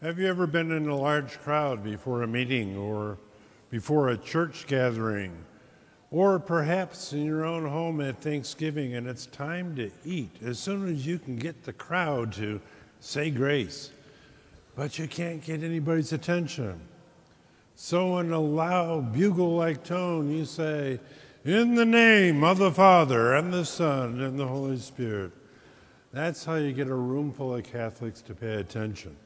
Have you ever been in a large crowd before a meeting or before a church gathering? Or perhaps in your own home at Thanksgiving and it's time to eat. As soon as you can get the crowd to say grace, but you can't get anybody's attention. So, in a loud, bugle like tone, you say, In the name of the Father and the Son and the Holy Spirit. That's how you get a room full of Catholics to pay attention.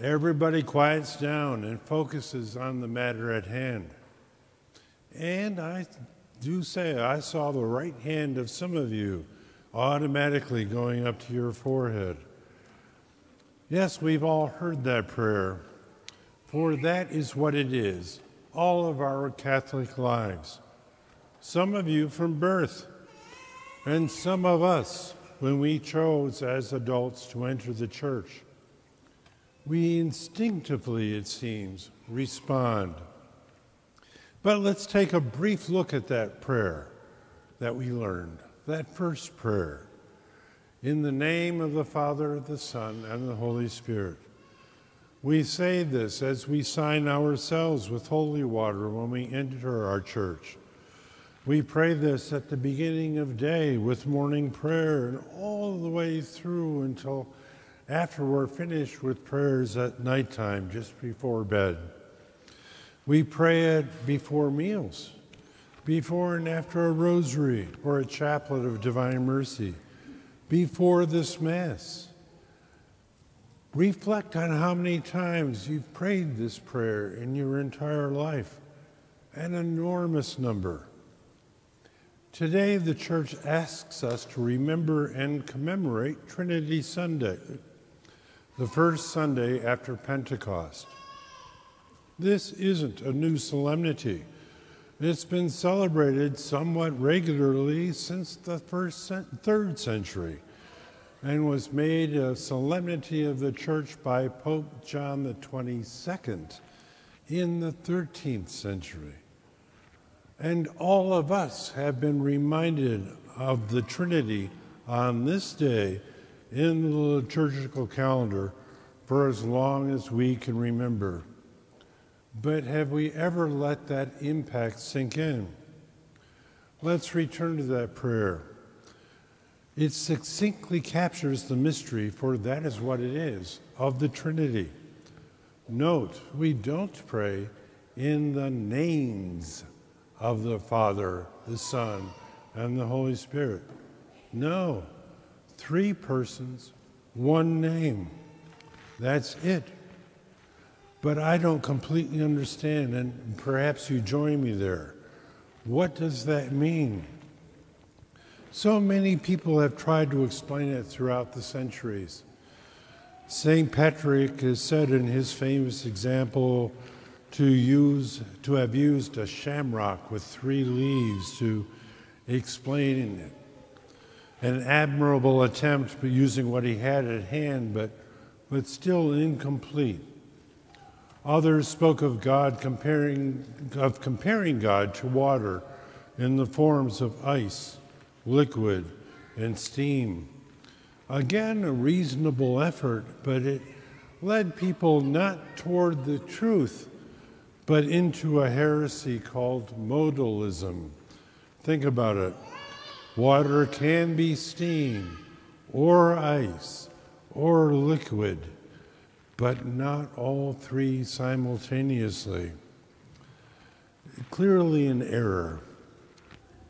Everybody quiets down and focuses on the matter at hand. And I do say, I saw the right hand of some of you automatically going up to your forehead. Yes, we've all heard that prayer, for that is what it is all of our Catholic lives. Some of you from birth, and some of us when we chose as adults to enter the church we instinctively, it seems, respond. But let's take a brief look at that prayer that we learned, that first prayer. In the name of the Father, the Son, and the Holy Spirit. We say this as we sign ourselves with holy water when we enter our church. We pray this at the beginning of day with morning prayer and all the way through until after we're finished with prayers at nighttime, just before bed. We pray it before meals, before and after a rosary or a chaplet of divine mercy, before this Mass. Reflect on how many times you've prayed this prayer in your entire life an enormous number. Today, the Church asks us to remember and commemorate Trinity Sunday, the first Sunday after Pentecost. This isn't a new solemnity. It's been celebrated somewhat regularly since the first third century and was made a solemnity of the church by Pope John the 22nd in the 13th century. And all of us have been reminded of the Trinity on this day in the liturgical calendar for as long as we can remember. But have we ever let that impact sink in? Let's return to that prayer. It succinctly captures the mystery, for that is what it is, of the Trinity. Note, we don't pray in the names of the Father, the Son, and the Holy Spirit. No, Three persons, one name. That's it. But I don't completely understand, and perhaps you join me there. What does that mean? So many people have tried to explain it throughout the centuries. St. Patrick has said in his famous example to use to have used a shamrock with three leaves to explain it an admirable attempt but using what he had at hand, but, but still incomplete. Others spoke of God comparing, of comparing God to water in the forms of ice, liquid, and steam. Again, a reasonable effort, but it led people not toward the truth, but into a heresy called modalism. Think about it. Water can be steam or ice or liquid, but not all three simultaneously. Clearly an error.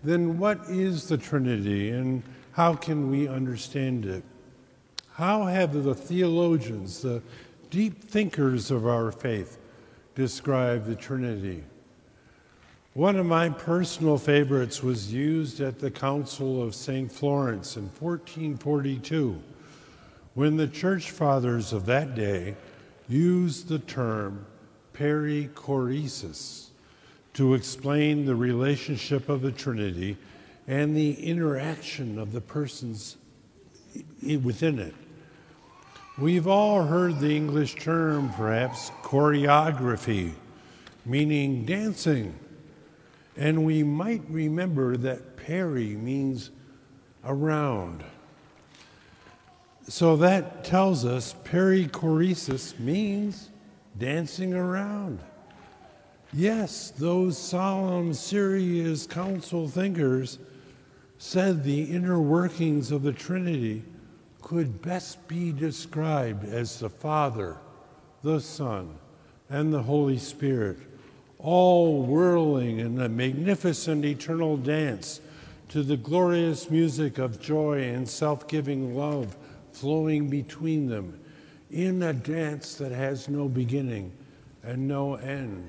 Then what is the Trinity and how can we understand it? How have the theologians, the deep thinkers of our faith, described the Trinity? One of my personal favorites was used at the Council of St. Florence in 1442 when the church fathers of that day used the term perichoresis to explain the relationship of the Trinity and the interaction of the persons within it. We've all heard the English term, perhaps, choreography, meaning dancing and we might remember that peri means around. So that tells us perichoresis means dancing around. Yes, those solemn, serious council thinkers said the inner workings of the Trinity could best be described as the Father, the Son, and the Holy Spirit, all whirling in a magnificent eternal dance to the glorious music of joy and self giving love flowing between them in a dance that has no beginning and no end.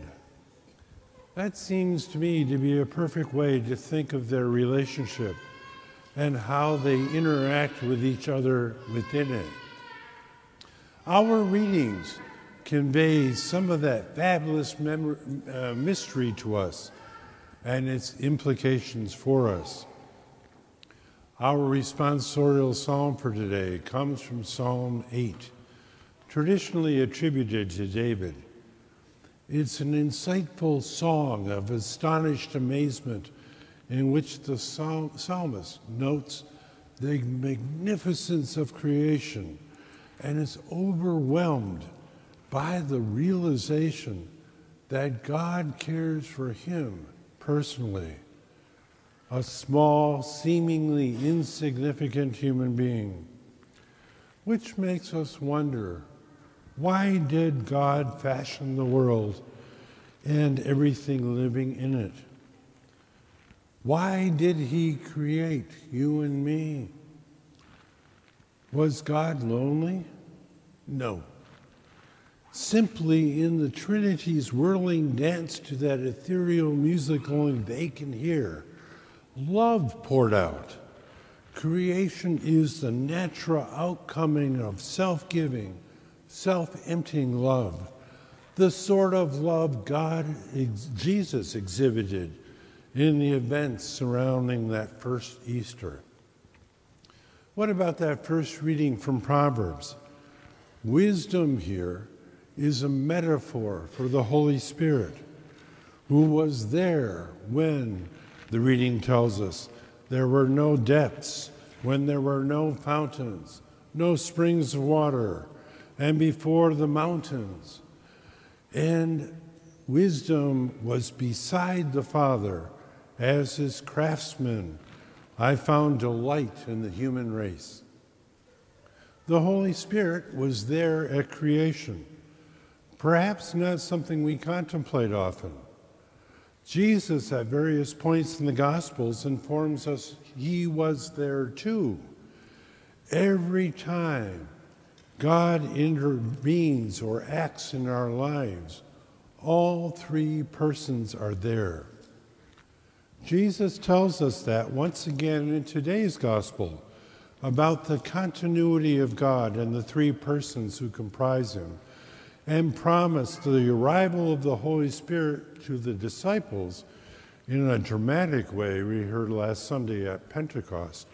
That seems to me to be a perfect way to think of their relationship and how they interact with each other within it. Our readings convey some of that fabulous uh, mystery to us and its implications for us. Our responsorial psalm for today comes from Psalm 8, traditionally attributed to David. It's an insightful song of astonished amazement in which the psalmist notes the magnificence of creation and is overwhelmed by the realization that God cares for him personally, a small, seemingly insignificant human being, which makes us wonder why did God fashion the world and everything living in it? Why did He create you and me? Was God lonely? No. Simply in the Trinity's whirling dance to that ethereal music only they can hear, love poured out. Creation is the natural outcoming of self giving, self emptying love, the sort of love God, Jesus exhibited in the events surrounding that first Easter. What about that first reading from Proverbs? Wisdom here is a metaphor for the Holy Spirit, who was there when, the reading tells us, there were no depths, when there were no fountains, no springs of water, and before the mountains. And wisdom was beside the Father as his craftsman. I found delight in the human race. The Holy Spirit was there at creation, perhaps not something we contemplate often. Jesus, at various points in the Gospels, informs us he was there too. Every time God intervenes or acts in our lives, all three persons are there. Jesus tells us that once again in today's gospel about the continuity of God and the three persons who comprise him, and promised the arrival of the Holy Spirit to the disciples in a dramatic way we heard last Sunday at Pentecost,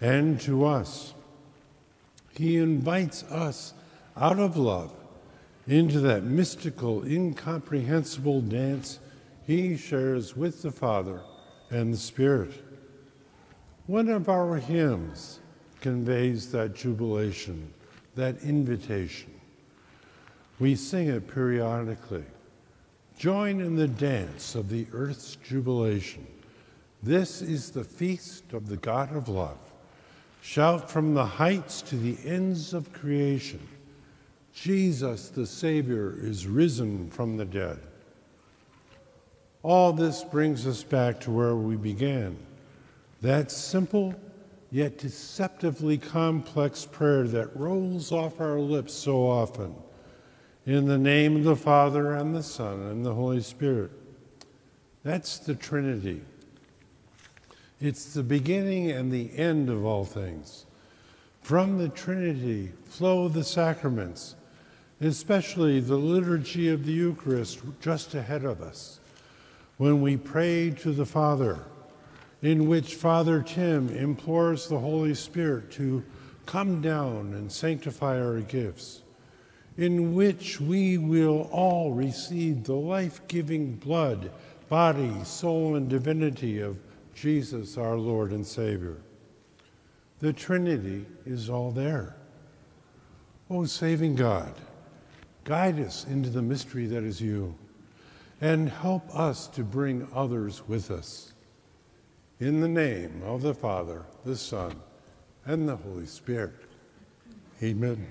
and to us. He invites us out of love into that mystical, incomprehensible dance he shares with the Father and the Spirit. One of our hymns conveys that jubilation, that invitation. We sing it periodically. Join in the dance of the earth's jubilation. This is the feast of the God of love. Shout from the heights to the ends of creation Jesus, the Savior, is risen from the dead. All this brings us back to where we began. That simple yet deceptively complex prayer that rolls off our lips so often. In the name of the Father and the Son and the Holy Spirit. That's the Trinity. It's the beginning and the end of all things. From the Trinity flow the sacraments, especially the liturgy of the Eucharist just ahead of us. When we pray to the Father, in which Father Tim implores the Holy Spirit to come down and sanctify our gifts, in which we will all receive the life giving blood, body, soul, and divinity of Jesus, our Lord and Savior. The Trinity is all there. O saving God, guide us into the mystery that is you, and help us to bring others with us. In the name of the Father, the Son, and the Holy Spirit. Amen.